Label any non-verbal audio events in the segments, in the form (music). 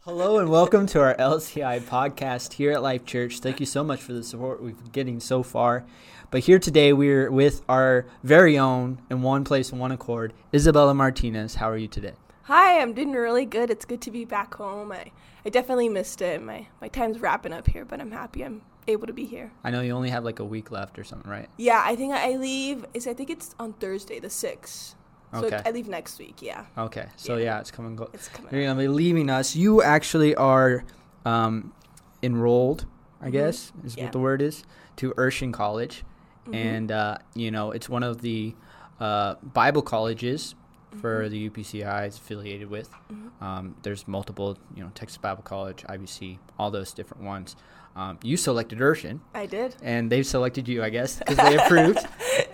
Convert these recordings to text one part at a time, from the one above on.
Hello and welcome to our LCI podcast here at Life Church. Thank you so much for the support we've been getting so far. But here today we're with our very own in one place in one accord, Isabella Martinez. How are you today? Hi, I'm doing really good. It's good to be back home. I, I definitely missed it. My my time's wrapping up here, but I'm happy I'm able to be here. I know you only have like a week left or something, right? Yeah, I think I leave is I think it's on Thursday, the sixth. So Okay. I leave next week, yeah. Okay, so Yeah. yeah, it's coming. Go- It's coming. You're gonna be leaving us. You actually are um, enrolled, I Mhm. guess is Yeah. what the word is, to Urshan College, Mhm. and uh, you know it's one of the uh, Bible colleges for Mhm. the UPCI is affiliated with. Mhm. Um, there's multiple, you know, Texas Bible College, IBC, all those different ones. Um, you selected Urshan, I did. and they've selected you, I guess, because they (laughs) approved,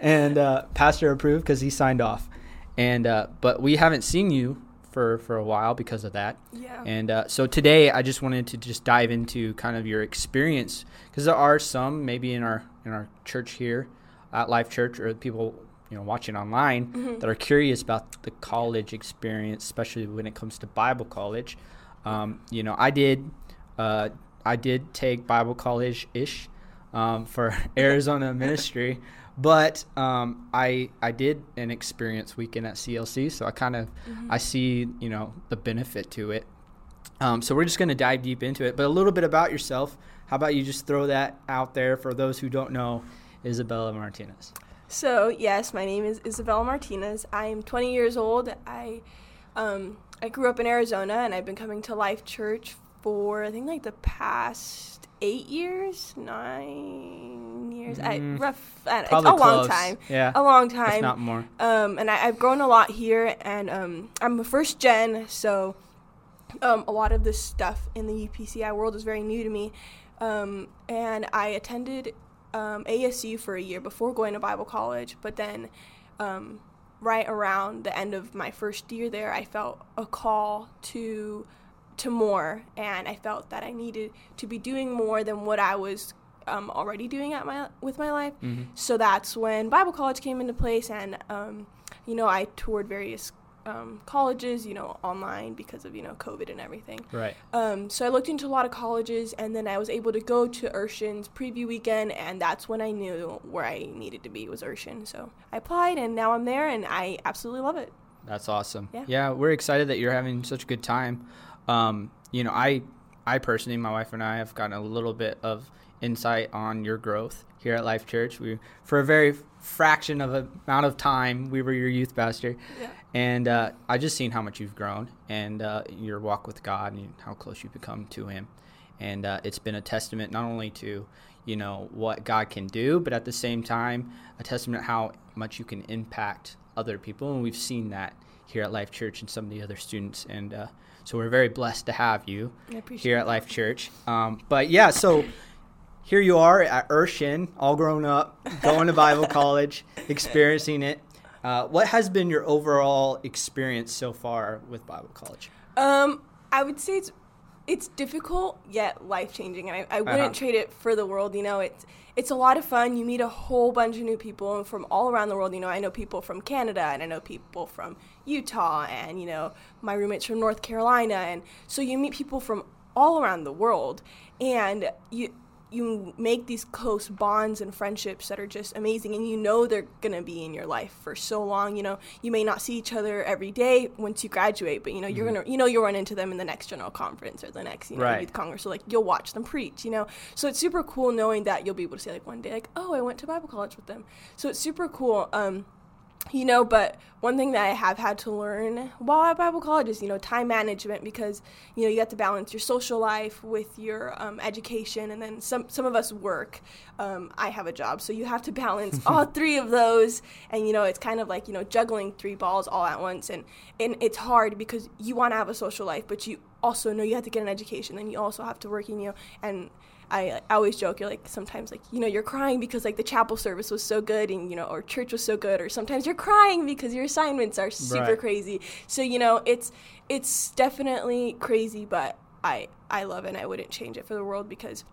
and uh, Pastor approved because he signed off. And uh, but we haven't seen you for for a while because of that. Yeah. And uh, so today, I just wanted to just dive into kind of your experience because there are some maybe in our in our church here at Life Church or people you know watching online Mhm. that are curious about the college experience, especially when it comes to Bible college. Um, you know, I did uh, I did take Bible college ish um, for (laughs) Arizona ministry. But um, I I did an experience weekend at CLC, so I kind of Mhm. I see you know the benefit to it. Um, so we're just going to dive deep into it. But a little bit about yourself. How about you just throw that out there for those who don't know Isabella Martinez? So yes, my name is Isabella Martinez. I am 20 years old. I um, I grew up in Arizona, and I've been coming to Life Church for I think like the past eight years, nine years. I Mm, rough. I, it's a Probably long time. Yeah, A long time. if not more. um, and I, I've grown a lot here, and um, I'm a first gen, so um, a lot of this stuff in the UPCI world is very new to me. Um, and I attended um, ASU for a year before going to Bible college, but then um, right around the end of my first year there, I felt a call to to more, and I felt that I needed to be doing more than what I was um, already doing at my with my life. Mhm. So that's when Bible college came into place, and um, you know I toured various um, colleges, you know, online because of you know COVID and everything. Right. Um, so I looked into a lot of colleges, and then I was able to go to Urshan's preview weekend, and that's when I knew where I needed to be was Urshan. So I applied, and now I'm there, and I absolutely love it. That's awesome. Yeah. Yeah. we're excited that you're having such a good time. Um, you know, I, I personally, my wife and I have gotten a little bit of insight on your growth here at Life Church. We, for a very fraction of a amount of time, we were your youth pastor, Yeah. and uh, I just seen how much you've grown and uh, your walk with God and how close you've become to Him, and uh, it's been a testament not only to you know what God can do, but at the same time, a testament how much you can impact other people, and we've seen that here at Life Church and some of the other students, and uh, so we're very blessed to have you here at. Life Church. Um, but yeah, so here you are at Urshan, all grown up, going to Bible (laughs) college, experiencing it. Uh, what has been your overall experience so far with Bible college? Um, I would say it's it's difficult yet life changing, and I, I wouldn't Uh-huh. trade it for the world. You know, it's it's a lot of fun. You meet a whole bunch of new people from all around the world. You know, I know people from Canada, and I know people from Utah, and you know, my roommates from North Carolina, and so you meet people from all around the world, and you you make these close bonds and friendships that are just amazing and you know they're going to be in your life for so long you know? You may not see each other every day once you graduate but you know you're going to you know you'll run into them in the next general conference or the next you know Right. youth congress so like you'll watch them preach you know? So it's super cool knowing that you'll be able to say like one day like oh i went to bible college with them. So it's super cool um you know but one thing that i have had to learn while at bible college is you know time management because you know you have to balance your social life with your um, education and then some some of us work. Um, i have a job so you have to balance (laughs) all three of those and you know it's kind of like you know juggling three balls all at once and and it's hard because you want to have a social life but you also know you have to get an education then you also have to work you know and I, I always joke, you're like sometimes like you know you're crying because like the chapel service was so good and you know or church was so good or sometimes you're crying because your assignments are super Right. crazy. So you know it's it's definitely crazy, but I I love it. and I wouldn't change it for the world because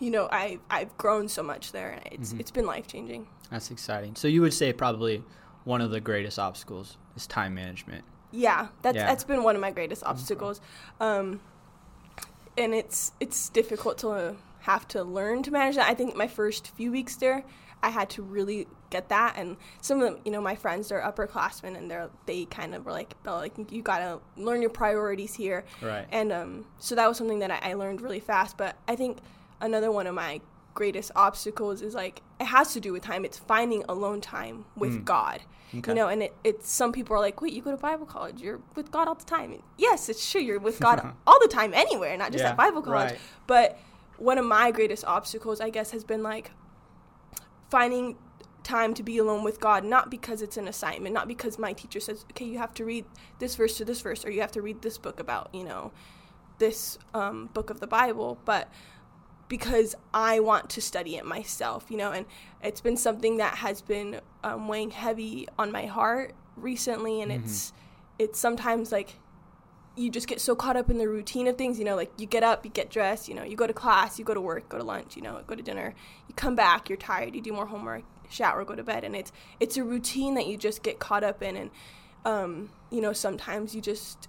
you know I I've grown so much there and it's Mhm. it's been life changing. That's exciting. So you would say probably one of the greatest obstacles is time management. Yeah, that's Yeah. that's been one of my greatest obstacles, um, and it's it's difficult to have to learn to manage that. I think my first few weeks there, I had to really get that, and some of them, you know, my friends they're upperclassmen, and they're they kind of were like, like you gotta learn your priorities here, Right. and um, so that was something that I, I learned really fast. But I think another one of my greatest obstacles is like it has to do with time. It's finding alone time with Mm. God. Okay. You know, and it, it's some people are like, wait, you go to Bible college, you're with God all the time. And yes, it's true, you're with God (laughs) all the time anywhere, not just Yeah, at Bible college. right. But one of my greatest obstacles, I guess, has been like finding time to be alone with God, not because it's an assignment, not because my teacher says, okay, you have to read this verse to this verse, or you have to read this book about, you know, this um, book of the Bible, but because I want to study it myself, you know, and it's been something that has been um, weighing heavy on my heart recently, and it's it's sometimes like you just get so caught up in the routine of things, you know, like you get up, you get dressed, you know, you go to class, you go to work, go to lunch, you know, go to dinner, you come back, you're tired, you do more homework, shower, go to bed, and it's it's a routine that you just get caught up in, and um, you know, sometimes you just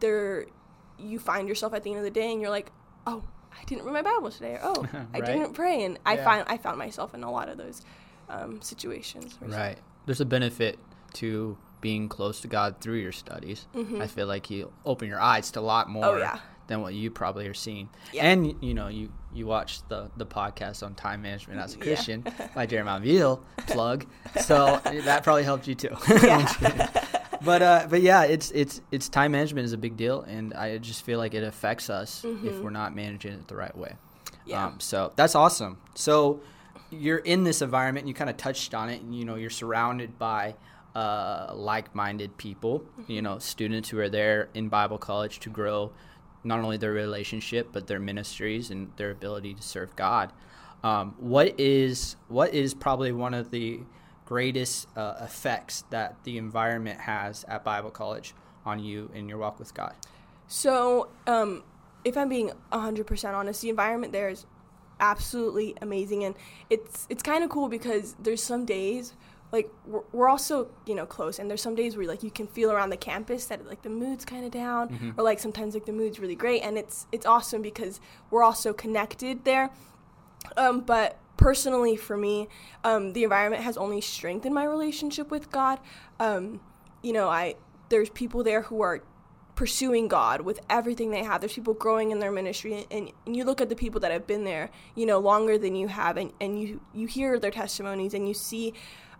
there you find yourself at the end of the day and you're like, oh, I didn't read my Bible today, or (laughs) oh, I didn't pray, and I Yeah. find I found myself in a lot of those um, situations. Right. There's a benefit to being close to God through your studies. I feel like you open your eyes to a lot more Mm-hmm. Oh, yeah. than what you probably are seeing. Yeah. And you know, you you watch the the podcast on time management as a Yeah. Christian (laughs) by Jeremiah Veal plug. So (laughs) that probably helped you too. (laughs) but uh, but yeah, it's it's it's time management is a big deal, and I just feel like it affects us if we're not managing it the right way. Mm-hmm. Yeah. Um, so that's awesome. So you're in this environment, and you kind of touched on it, and you know you're surrounded by uh, like-minded people, Mm-hmm. you know, students who are there in Bible college to grow not only their relationship but their ministries and their ability to serve God. Um, what is what is probably one of the greatest uh, effects that the environment has at Bible college on you in your walk with God? So, um, if I'm being 100% honest, the environment there is absolutely amazing, and it's it's kind of cool because there's some days like we're, we're also you know close, and there's some days where like you can feel around the campus that like the mood's kind of down, or like sometimes like the mood's really great, and it's it's awesome because we're also connected there. Um, but personally, for me, um, the environment has only strengthened my relationship with God. Um, you know, I there's people there who are pursuing God with everything they have. There's people growing in their ministry, and, and you look at the people that have been there, you know, longer than you have, and, and you you hear their testimonies, and you see,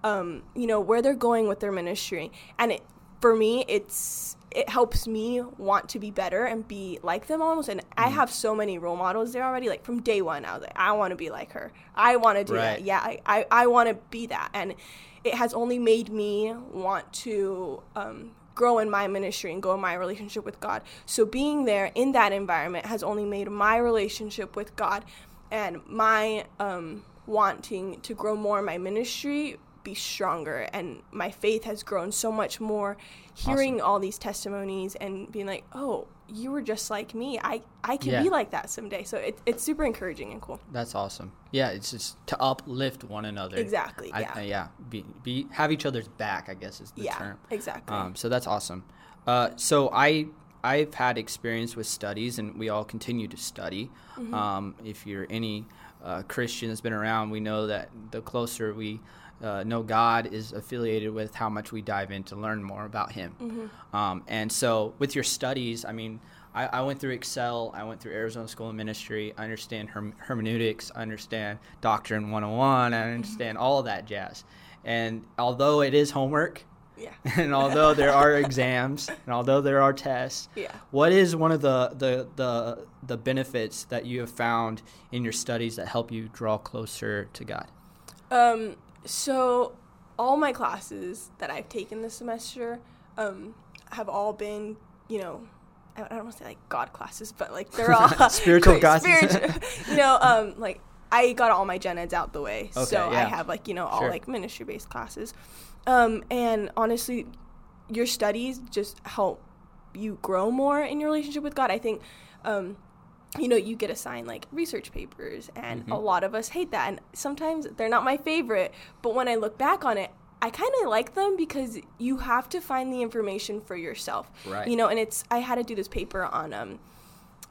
um, you know, where they're going with their ministry, and it for me, it's it helps me want to be better and be like them almost. And I have so many role models there already. Like from day one, I was like, I want to be like her. I want to do Right. that. Yeah, I, I, I want to be that. And it has only made me want to um, grow in my ministry and grow in my relationship with God. So being there in that environment has only made my relationship with God and my um, wanting to grow more in my ministry be stronger and my faith has grown so much more hearing all these testimonies and being like oh you were just like me i i can Yeah. be like that someday so it, it's super encouraging and cool That's awesome. Yeah, it's just to uplift one another. Exactly, I, yeah. uh, yeah. Be, be have each other's back. I guess is the term. yeah term. exactly Um, so that's awesome. Uh, so I I've had experience with studies, and we all continue to study. Mm-hmm. Um, if you're any uh, Christian that's been around, we know that the closer we uh, know God is affiliated with how much we dive in to learn more about Him. Mm-hmm. Um, and so with your studies, I mean. I, I went through Excel. I went through Arizona School of Ministry. I understand herm- hermeneutics. I understand Doctrine 101. I understand all of that jazz. And although it is homework, yeah (laughs) and although there are exams and although there are tests Yeah. what is one of the, the the the benefits that you have found in your studies that help you draw closer to god Um, so all my classes that I've taken this semester um, have all been, you know, I I don't want to say like God classes, but like they're all (laughs) Spiritual (laughs) classes. spiritual- you know, um, like I got all my gen eds out the way, Okay, so I have like you know all Sure. like ministry based classes, um, and honestly, your studies just help you grow more in your relationship with God. I think. Um, you know, you get assigned like research papers, and Mm-hmm. a lot of us hate that. And sometimes they're not my favorite, but when I look back on it, I kind of like them because you have to find the information for yourself. Right. You know, and it's I had to do this paper on um,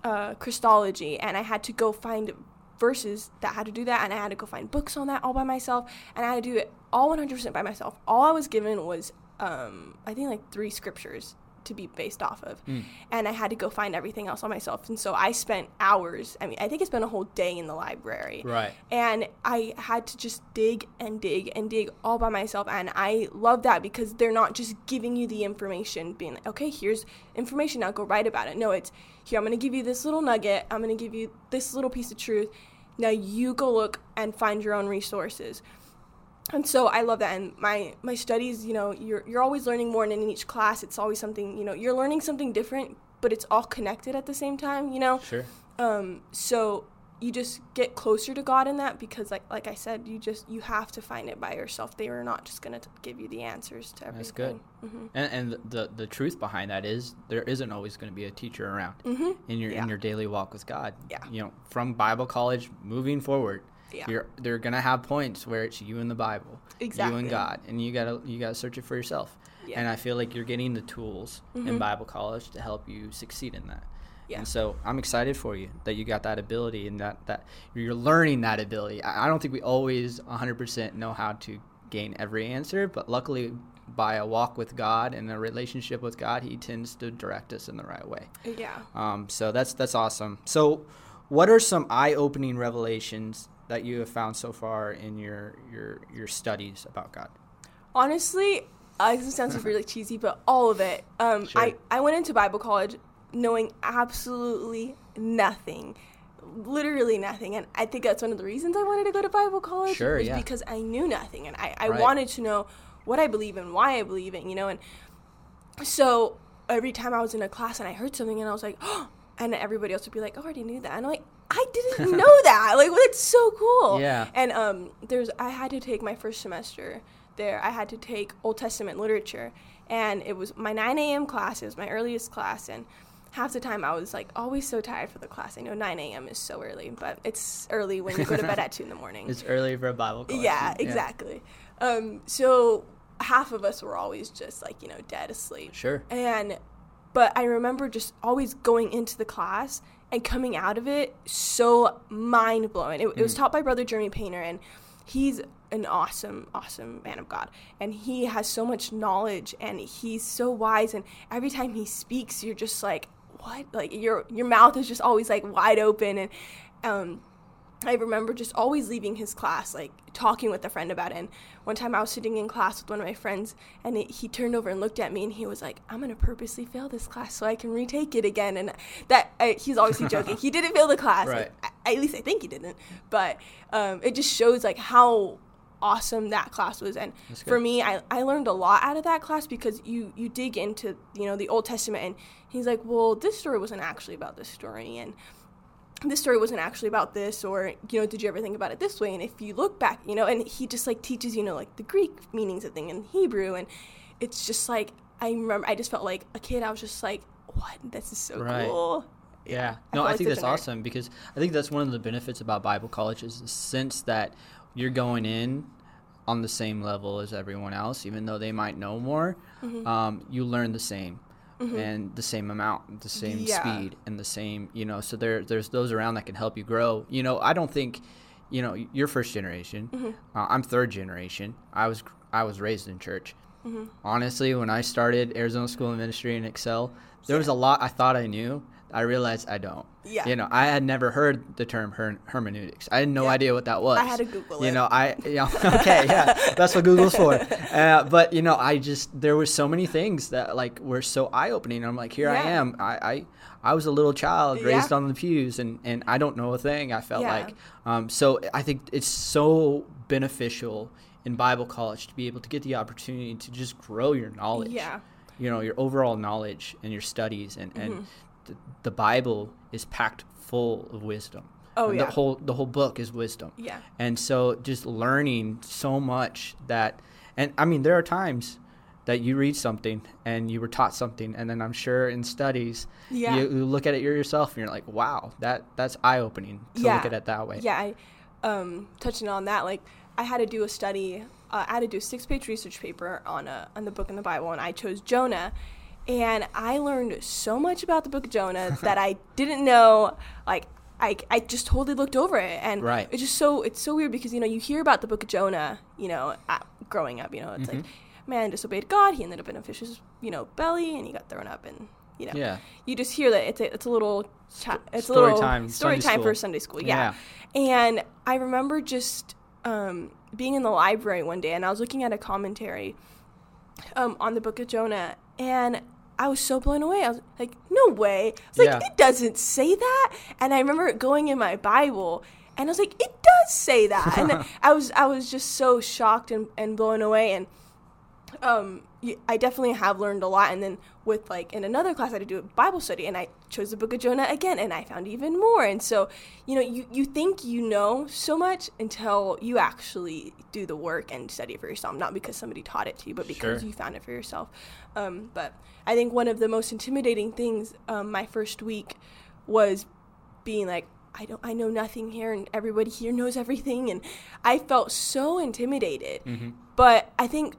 uh, Christology, and I had to go find verses that had to do that, and I had to go find books on that all by myself, and I had to do it all 100% by myself. All I was given was um, I think like three scriptures to be based off of. Mm. And I had to go find everything else on myself. And so I spent hours, I mean, I think I spent a whole day in the library. Right. And I had to just dig and dig and dig all by myself. And I love that because they're not just giving you the information, being like, okay, here's information, now go write about it. No, it's here, I'm going to give you this little nugget, I'm going to give you this little piece of truth. Now you go look and find your own resources and so I love that. And my my studies, you know, you're you're always learning more, and in each class, it's always something. You know, you're learning something different, but it's all connected at the same time. You know. Sure. Um. So you just get closer to God in that because, like like I said, you just you have to find it by yourself. They are not just gonna t- give you the answers to everything. That's good. Mm-hmm. And, and the the truth behind that is there isn't always going to be a teacher around Mm-hmm. in your Yeah. in your daily walk with God. Yeah. You know, from Bible college moving forward, Yeah. you're they're gonna have points where it's you and the Bible, you and God, and you gotta you gotta search it for yourself. Yeah. And I feel like you're getting the tools in Mhm. Bible college to help you succeed in that. Yeah. And so I'm excited for you that you got that ability and that, that you're learning that ability. I I don't think we always 100% know how to gain every answer, but luckily, by a walk with God and a relationship with God, He tends to direct us in the right way. Yeah. Um, so that's that's awesome. So, what are some eye-opening revelations that you have found so far in your your your studies about God? Honestly, uh, this sounds (laughs) really cheesy, but all of it. Um, Sure. I, I went into Bible college knowing absolutely nothing, literally nothing, and I think that's one of the reasons I wanted to go to Bible college. Sure, was yeah. because I knew nothing, and I, I Right. wanted to know what I believe in, why I believe in, you know, and so every time I was in a class and I heard something, and I was like, oh, (gasps) and everybody else would be like, oh, I already knew that, and I'm like. I didn't (laughs) know that. Like, well, it's so cool. Yeah. And um, there's I had to take my first semester there. I had to take Old Testament literature, and it was my 9 a.m. class. It was my earliest class, and half the time I was like always so tired for the class. I know 9 a.m. is so early, but it's early when you go to bed at (laughs) two in the morning. It's early for a Bible class. yeah, exactly. Um, so half of us were always just like you know dead asleep. Sure. And but I remember just always going into the class and coming out of it so mind blowing. It, it was Mm. taught by Brother Jeremy Painter, and he's an awesome, awesome man of God. And he has so much knowledge, and he's so wise. And every time he speaks, you're just like, what? Like your your mouth is just always like wide open. And um, I remember just always leaving his class, like talking with a friend about it. And one time I was sitting in class with one of my friends, and it, he turned over and looked at me, and he was like, "I'm gonna purposely fail this class so I can retake it again." And that uh, he's obviously (laughs) joking. he didn't fail the class. Right. Like, I- at least I think he didn't. But um, it just shows like how awesome that class was and for me I, I learned a lot out of that class because you you dig into you know the old testament and he's like well this story wasn't actually about this story and this story wasn't actually about this or you know did you ever think about it this way and if you look back you know and he just like teaches you know like the greek meanings of thing in hebrew and it's just like i remember i just felt like a kid i was just like what this is so Right. cool Yeah. I No, I think that's awesome because I think that's one of the benefits about Bible college is the sense that you're going in on the same level as everyone else, even though they might know more. Mm-hmm. Um, you learn the same. And the same amount, the same Yeah. speed, and the same, you know. So there, there's those around that can help you grow. You know, I don't think, you know, you're first generation. Mm-hmm. Uh, I'm third generation. I was, I was raised in church. Mm-hmm. Honestly, when I started Arizona School of Ministry in Excel, there was a lot I thought I knew. I realized I don't. Yeah. You know, I had never heard the term her- hermeneutics. I had no Yeah. idea what that was. I had to Google You it. know, I (laughs) yeah, (laughs) okay, yeah, that's what Google's for. (laughs) Uh, but you know, I just there were so many things that like were so eye opening. I'm like, here I am. I, I I was a little child Yeah. raised on the pews, and and I don't know a thing. I felt Yeah. like, um, so I think it's so beneficial in Bible college to be able to get the opportunity to just grow your knowledge yeah you know your overall knowledge and your studies and and Mm-hmm. The, the bible is packed full of wisdom Oh, And yeah. the whole the whole book is wisdom yeah and so just learning so much that and i mean there are times that you read something and you were taught something and then i'm sure in studies Yeah. you, you look at it yourself and you're like wow that that's eye-opening to Yeah. look at it that way Yeah, I, um, touching on that, like I had to do a study uh, I had to do a six-page research paper on a on the book in the Bible, and I chose Jonah. And I learned so much about the book of Jonah (laughs) that I didn't know. Like I, I just totally looked over it, and Right. it's just so it's so weird because you know you hear about the book of Jonah, you know, at, growing up, you know, it's like Mm-hmm. man disobeyed God, he ended up in a fish's you know belly, and he got thrown up, and you know, Yeah. you just hear that it's a, it's a little it's story a little time, story Sunday time for. Sunday school, yeah. And I remember just um, being in the library one day, and I was looking at a commentary um, on the book of Jonah, and I was so blown away. I was like, "No way!" I was like, Yeah. "It doesn't say that." And I remember it going in my Bible, and I was like, "It does say that." and (laughs) I was I was just so shocked and, and blown away, and um, I definitely have learned a lot. And then with like in another class, I had to do a Bible study, and I chose the Book of Jonah again, and I found even more. And so, you know, you you think you know so much until you actually do the work and study it for yourself, not because somebody taught it to you, but because Sure. you found it for yourself. Um, but I think one of the most intimidating things um, my first week was being like. I don't. I know nothing here, and everybody here knows everything, and I felt so intimidated. Mm-hmm. But I think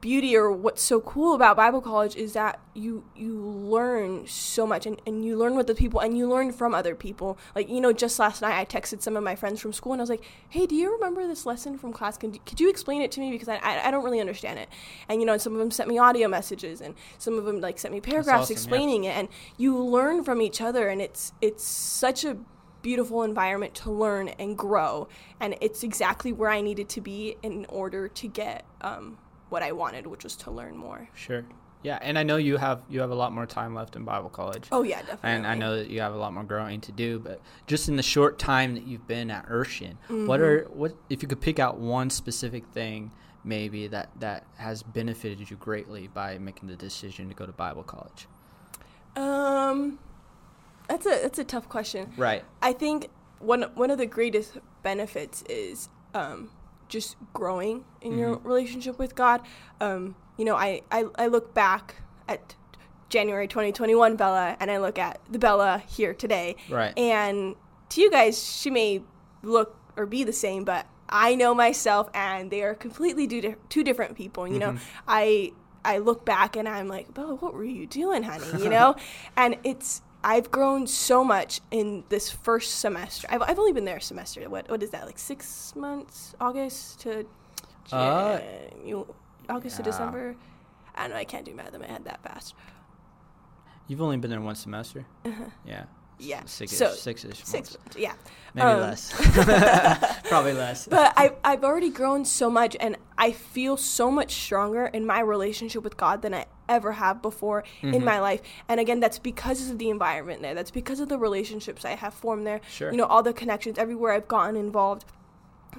beauty or what's so cool about Bible college is that you you learn so much and, and you learn with the people and you learn from other people. Like, you know, just last night I texted some of my friends from school and I was like, hey, do you remember this lesson from class? Could, could you explain it to me? Because I, I, I don't really understand it. And, you know, and some of them sent me audio messages and some of them like sent me paragraphs awesome, yeah. explaining it. And you learn from each other and it's it's such a beautiful environment to learn and grow and it's exactly where i needed to be in order to get um, what i wanted which was to learn more Sure. Yeah, and I know you have you have a lot more time left in Bible college. oh yeah definitely And I know that you have a lot more growing to do, but just in the short time that you've been at Urshan, Mm-hmm. what are what if you could pick out one specific thing maybe that that has benefited you greatly by making the decision to go to Bible college? um that's a that's a tough question Right. i think one one of the greatest benefits is um, just growing in your Mm-hmm. relationship with god um, you know I, I i look back at january 2021 bella and i look at the bella here today Right. And to you guys, she may look or be the same, but I know myself, and they are completely do- two different people. You know, I I look back and I'm like, Bella, what were you doing, honey? You (laughs) know, and it's I've grown so much in this first semester. I've, I've only been there a semester. What what is that? Like six months? August to Uh, Jan- August to. December. I don't know. I can't do math in my head that fast. You've only been there one semester. Yeah. Uh-huh. Yeah. Six So, six-ish Six. months. Yeah. Maybe um, less. (laughs) Probably less. (laughs) but I, I've already grown so much and I feel so much stronger in my relationship with God than I ever have before Mm-hmm. in my life. And again, that's because of the environment there. That's because of the relationships I have formed there. Sure. You know, all the connections, everywhere I've gotten involved.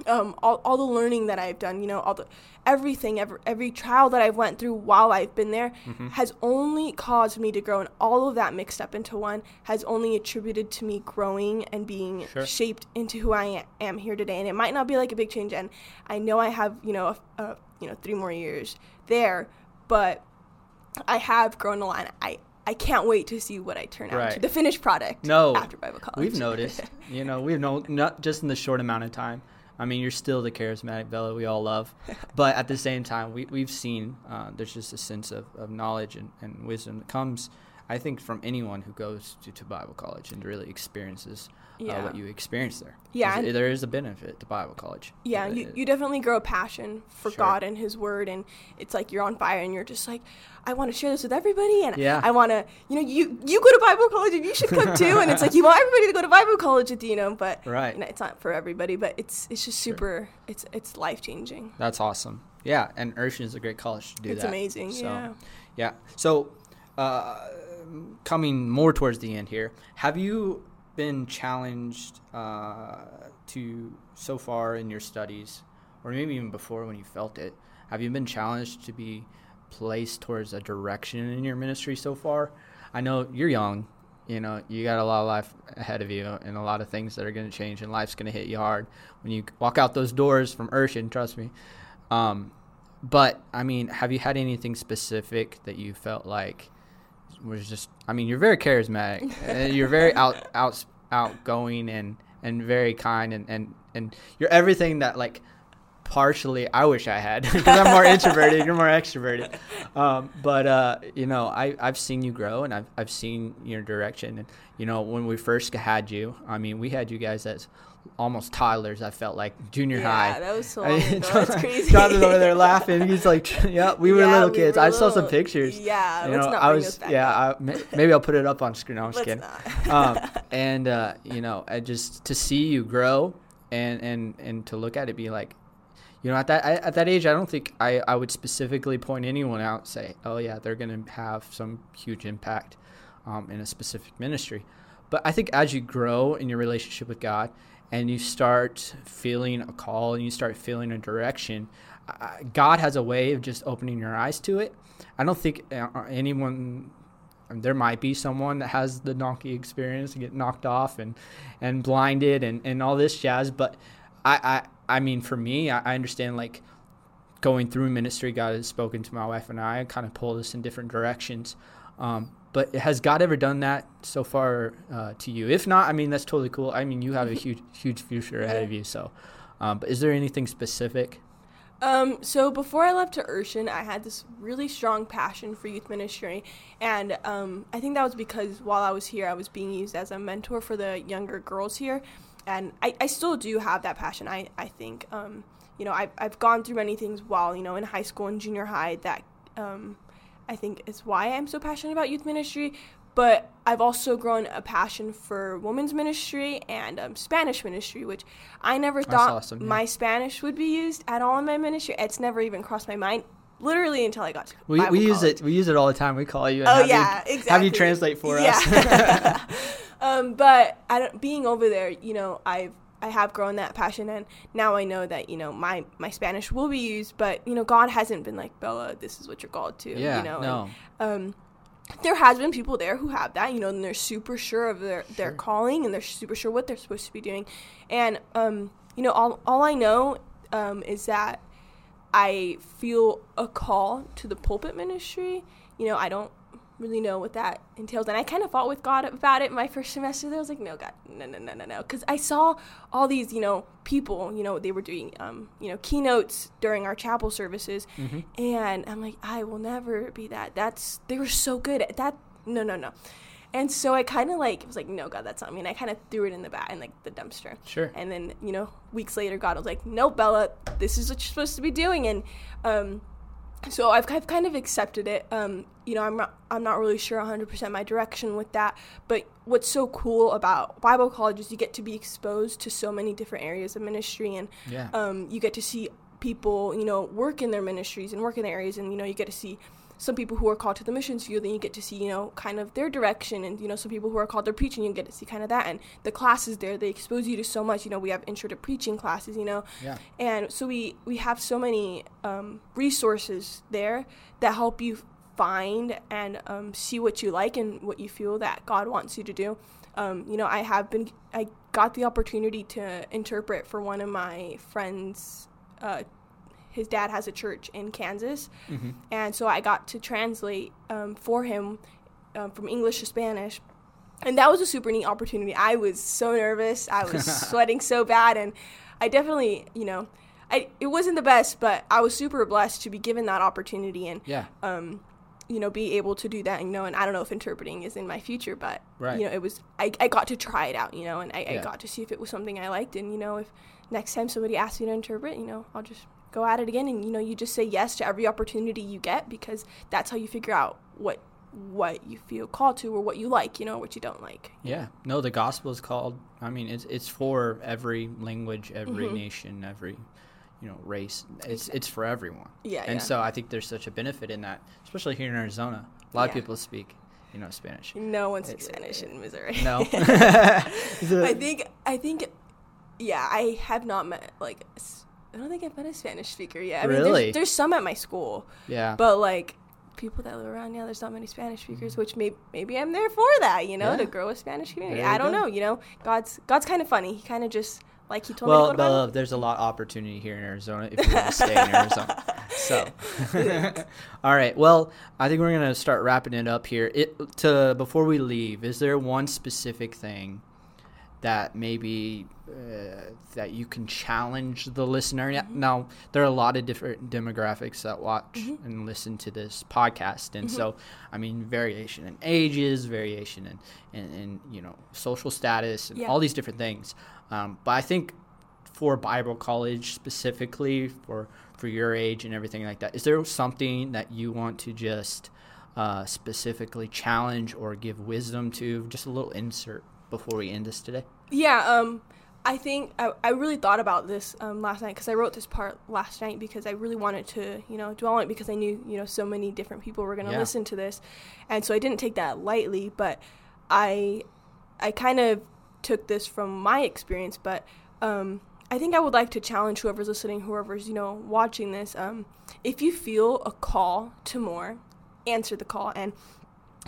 Um, all, all the learning that I've done, you know, all the everything, every, every trial that I've went through while I've been there Mm-hmm. has only caused me to grow, and all of that mixed up into one has only attributed to me growing and being Sure. shaped into who I am here today. And it might not be like a big change, and I know I have you know a, a, you know three more years there, but I have grown a lot. I I can't wait to see what I turn out to, Right. the finished product. No, after Bible college, We've noticed. (laughs) you know, we've known not just in the short amount of time. I mean, you're still the charismatic Bella we all love, (laughs) but at the same time, we we've seen uh, there's just a sense of, of knowledge and, and wisdom that comes, I think, from anyone who goes to, to Bible college and really experiences uh, what you experience there. Yeah, there is a benefit to Bible college. Yeah, Uh, you, you definitely grow a passion for Sure. God and His Word, and it's like you're on fire, and you're just like, I want to share this with everybody, and Yeah. I want to, you know, you you go to Bible college, and you should come too, and it's like you want everybody to go to Bible college you know, but Right. you know, it's not for everybody, but it's it's just Sure. super, it's it's life changing. That's awesome. Yeah, and Urshan is a great college to do It's that. amazing, So, yeah. Yeah. So, uh, coming more towards the end here, have you been challenged uh, to so far in your studies, or maybe even before when you felt it? Have you been challenged to be placed towards a direction in your ministry so far? I know you're young. You know, you got a lot of life ahead of you and a lot of things that are going to change, and life's going to hit you hard when you walk out those doors from Urshan, trust me. Um, but I mean, have you had anything specific that you felt like was just? I mean, you're very charismatic. and (laughs) you're very out, out, outgoing and and very kind and and and you're everything that like partially I wish I had (laughs) because I'm more introverted. You're more extroverted. Um, but uh, you know, I I've seen you grow and I've I've seen your direction. And you know, when we first had you, I mean, we had you guys as almost toddlers. I felt like junior yeah, high. Yeah, that was (laughs) so long ago. That's crazy. Jonathan's over there laughing. He's like, (laughs) "Yeah, we were Yeah, little we kids." were I saw some pictures. Yeah, you let's know, not I was yeah. I, maybe I'll put it up on screen. No, I'm (laughs) just Let's kidding. um, and uh, you know, I just to see you grow and and and to look at it, be like, you know, at that I, at that age, I don't think I I would specifically point anyone out and say, oh yeah, they're gonna have some huge impact um, in a specific ministry. But I think as you grow in your relationship with God and you start feeling a call and you start feeling a direction, uh, God has a way of just opening your eyes to it. I don't think uh, anyone there might be someone that has the donkey experience and get knocked off and and blinded and, and all this jazz but I, I i mean for me I, I understand like going through ministry god has spoken to my wife and i kind of pulled us in different directions um, but has god ever done that so far uh, to you? If not i mean that's totally cool. I mean you have a huge (laughs) huge future ahead of you so um, but is there anything specific? Um, so before I left to Urshan, I had this really strong passion for youth ministry, and um, I think that was because while I was here, I was being used as a mentor for the younger girls here, and I, I still do have that passion. I I think. Um, you know I've I've gone through many things while you know in high school and junior high that um, I think is why I'm so passionate about youth ministry. But I've also grown a passion for women's ministry and um, Spanish ministry, which I never thought awesome, yeah. my Spanish would be used at all in my ministry. It's never even crossed my mind, literally until I got to we, Bible we use college. it we use it all the time we call you and Oh have yeah, you, exactly. have you translate for us yeah. (laughs) um, but I don't, being over there, you know, I've I have grown that passion, and now I know that you know my my Spanish will be used, but you know God hasn't been like Bella, this is what you're called to. yeah you know, and, um, there has been people there who have that, you know, and they're super sure of their, their Sure. calling and they're super sure what they're supposed to be doing. And, um, you know, all, all I know um, is that I feel a call to the pulpit ministry. You know, I don't really know what that entails. And I kind of fought with God about it my first semester. There I was like, no, God, no, no, no, no, no. Because I saw all these, you know, people, you know, they were doing, um, you know, keynotes during our chapel services. Mhm. And I'm like, I will never be that. That's, they were so good at that. No, no, no. And so I kind of like was like, no, God, that's not me. And I kind of threw it in the bat in like the dumpster. sure And then, you know, weeks later, God was like, no, Bella, this is what you're supposed to be doing. And um, so I've, I've kind of accepted it. Um, you know, I'm not, I'm not really sure 100% my direction with that. But what's so cool about Bible college is you get to be exposed to so many different areas of ministry. And yeah um, you get to see people, you know, work in their ministries and work in their areas. And, you know, you get to see some people who are called to the missions field and you get to see, you know, kind of their direction. And, you know, some people who are called to preaching, you get to see kind of that. And the classes there, they expose you to so much. You know, we have intro to preaching classes, you know, yeah and so we we have so many um, resources there that help you find and um, see what you like and what you feel that God wants you to do. Um, you know, I have been I got the opportunity to interpret for one of my friends. Uh, his dad has a church in Kansas, hmm and so I got to translate um, for him um, from English to Spanish. And that was a super neat opportunity. I was so nervous. I was (laughs) sweating so bad. And I definitely, you know, I, it wasn't the best, but I was super blessed to be given that opportunity and, yeah um, you know, be able to do that. And, you know, and I don't know if interpreting is in my future, but, Right. you know, it was, I, I got to try it out, you know, and I, I got to see if it was something I liked. And, you know, if next time somebody asks me to interpret, you know, I'll just go at it again. And, you know, you just say yes to every opportunity you get because that's how you figure out what what you feel called to or what you like, you know, what you don't like. Yeah. No, the gospel is called. I mean, it's it's for every language, every Mhm. nation, every you know race. It's it's for everyone. Yeah, And yeah. so I think there's such a benefit in that, especially here in Arizona. A lot of people speak, you know, Spanish. no one speaks It- Spanish in Missouri. No. (laughs) (laughs) I think I think yeah, I have not met like I don't think I've met a Spanish speaker yet. I mean, Really? there's, there's some at my school, yeah. but like people that live around, yeah, there's not many Spanish speakers. Which may, maybe I'm there for that, you know, Yeah. to grow a Spanish community. I don't go. know, you know, God's God's kind of funny. He kind of just like he told me Well, to to Bible. Uh, there's a lot of opportunity here in Arizona if you want to stay in (laughs) Arizona. So, (laughs) all right. Well, I think we're gonna start wrapping it up here. It to before we leave. Is there one specific thing that maybe uh, that you can challenge the listener. Mm-hmm. Now, there are a lot of different demographics that watch mm-hmm. and listen to this podcast, and mm-hmm. so I mean, variation in ages, variation in, in, in you know social status, and yeah. all these different things. Um, but I think for Bible college specifically, for for your age and everything like that, is there something that you want to just uh, specifically challenge or give wisdom to? Just a little insert before we end this today. Yeah. Um, I think I, I really thought about this um, last night because I wrote this part last night because I really wanted to, you know, dwell on it because I knew, you know, so many different people were going to yeah. listen to this. And so I didn't take that lightly, but I I kind of took this from my experience, but um, I think I would like to challenge whoever's listening, whoever's, you know, watching this. Um, if you feel a call to more, answer the call. And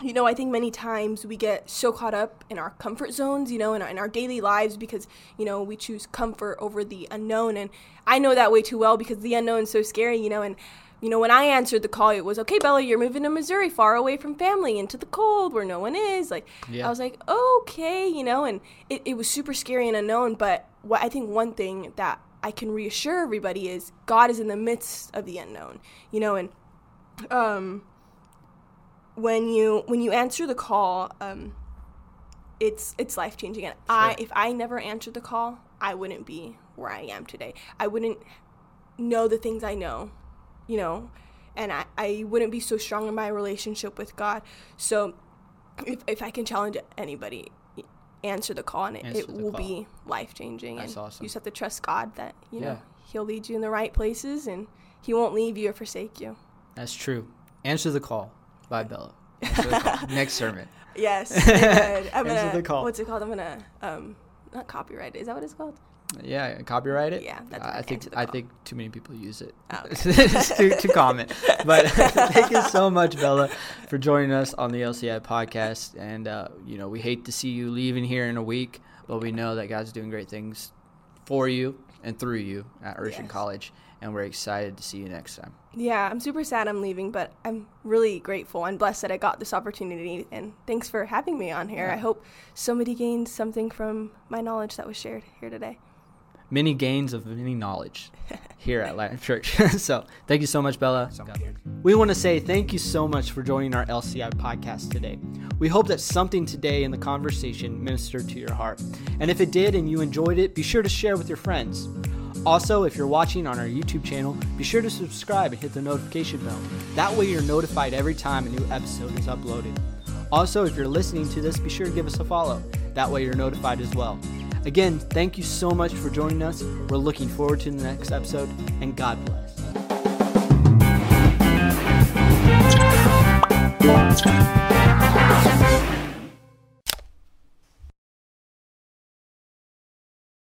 you know, I think many times we get so caught up in our comfort zones, you know, in our, in our daily lives because, you know, we choose comfort over the unknown. And I know that way too well because the unknown is so scary, you know. And, you know, when I answered the call, it was, okay, Bella, you're moving to Missouri, far away from family, into the cold where no one is. Like, yeah. I was like, okay, you know, and it, it was super scary and unknown. But what I think one thing that I can reassure everybody is God is in the midst of the unknown, you know, and, um, when you when you answer the call, um, it's it's life changing. And sure. I if I never answered the call, I wouldn't be where I am today. I wouldn't know the things I know, you know, and I, I wouldn't be so strong in my relationship with God. So if if I can challenge anybody, answer the call and it, it will call. be life changing. That's and awesome. You just have to trust God that, you yeah. know, He'll lead you in the right places and He won't leave you or forsake you. That's true. Answer the call. Bye, Bella. (laughs) Next sermon. Yes. (laughs) I'm gonna. the call. What's it called? I'm gonna um, not copyright. Is that what it's called? Yeah, copyright it. Yeah, that's I think I think too many people use it. Oh, okay. too, too common. But (laughs) thank you so much, Bella, for joining us on the LCI podcast. And uh, you know, we hate to see you leaving here in a week, but we know that God's doing great things for you and through you at Urshan yes. College and we're excited to see you next time. Yeah, I'm super sad I'm leaving, but I'm really grateful and blessed that I got this opportunity. And thanks for having me on here. Yeah. I hope somebody gained something from my knowledge that was shared here today. Many gains of many knowledge (laughs) here at Life Church. (laughs) so thank you so much, Bella. We want to say thank you so much for joining our LCI podcast today. We hope that something today in the conversation ministered to your heart. And if it did and you enjoyed it, be sure to share with your friends. Also, if you're watching on our YouTube channel, be sure to subscribe and hit the notification bell. That way, you're notified every time a new episode is uploaded. Also, if you're listening to this, be sure to give us a follow. That way, you're notified as well. Again, thank you so much for joining us. We're looking forward to the next episode, and God bless.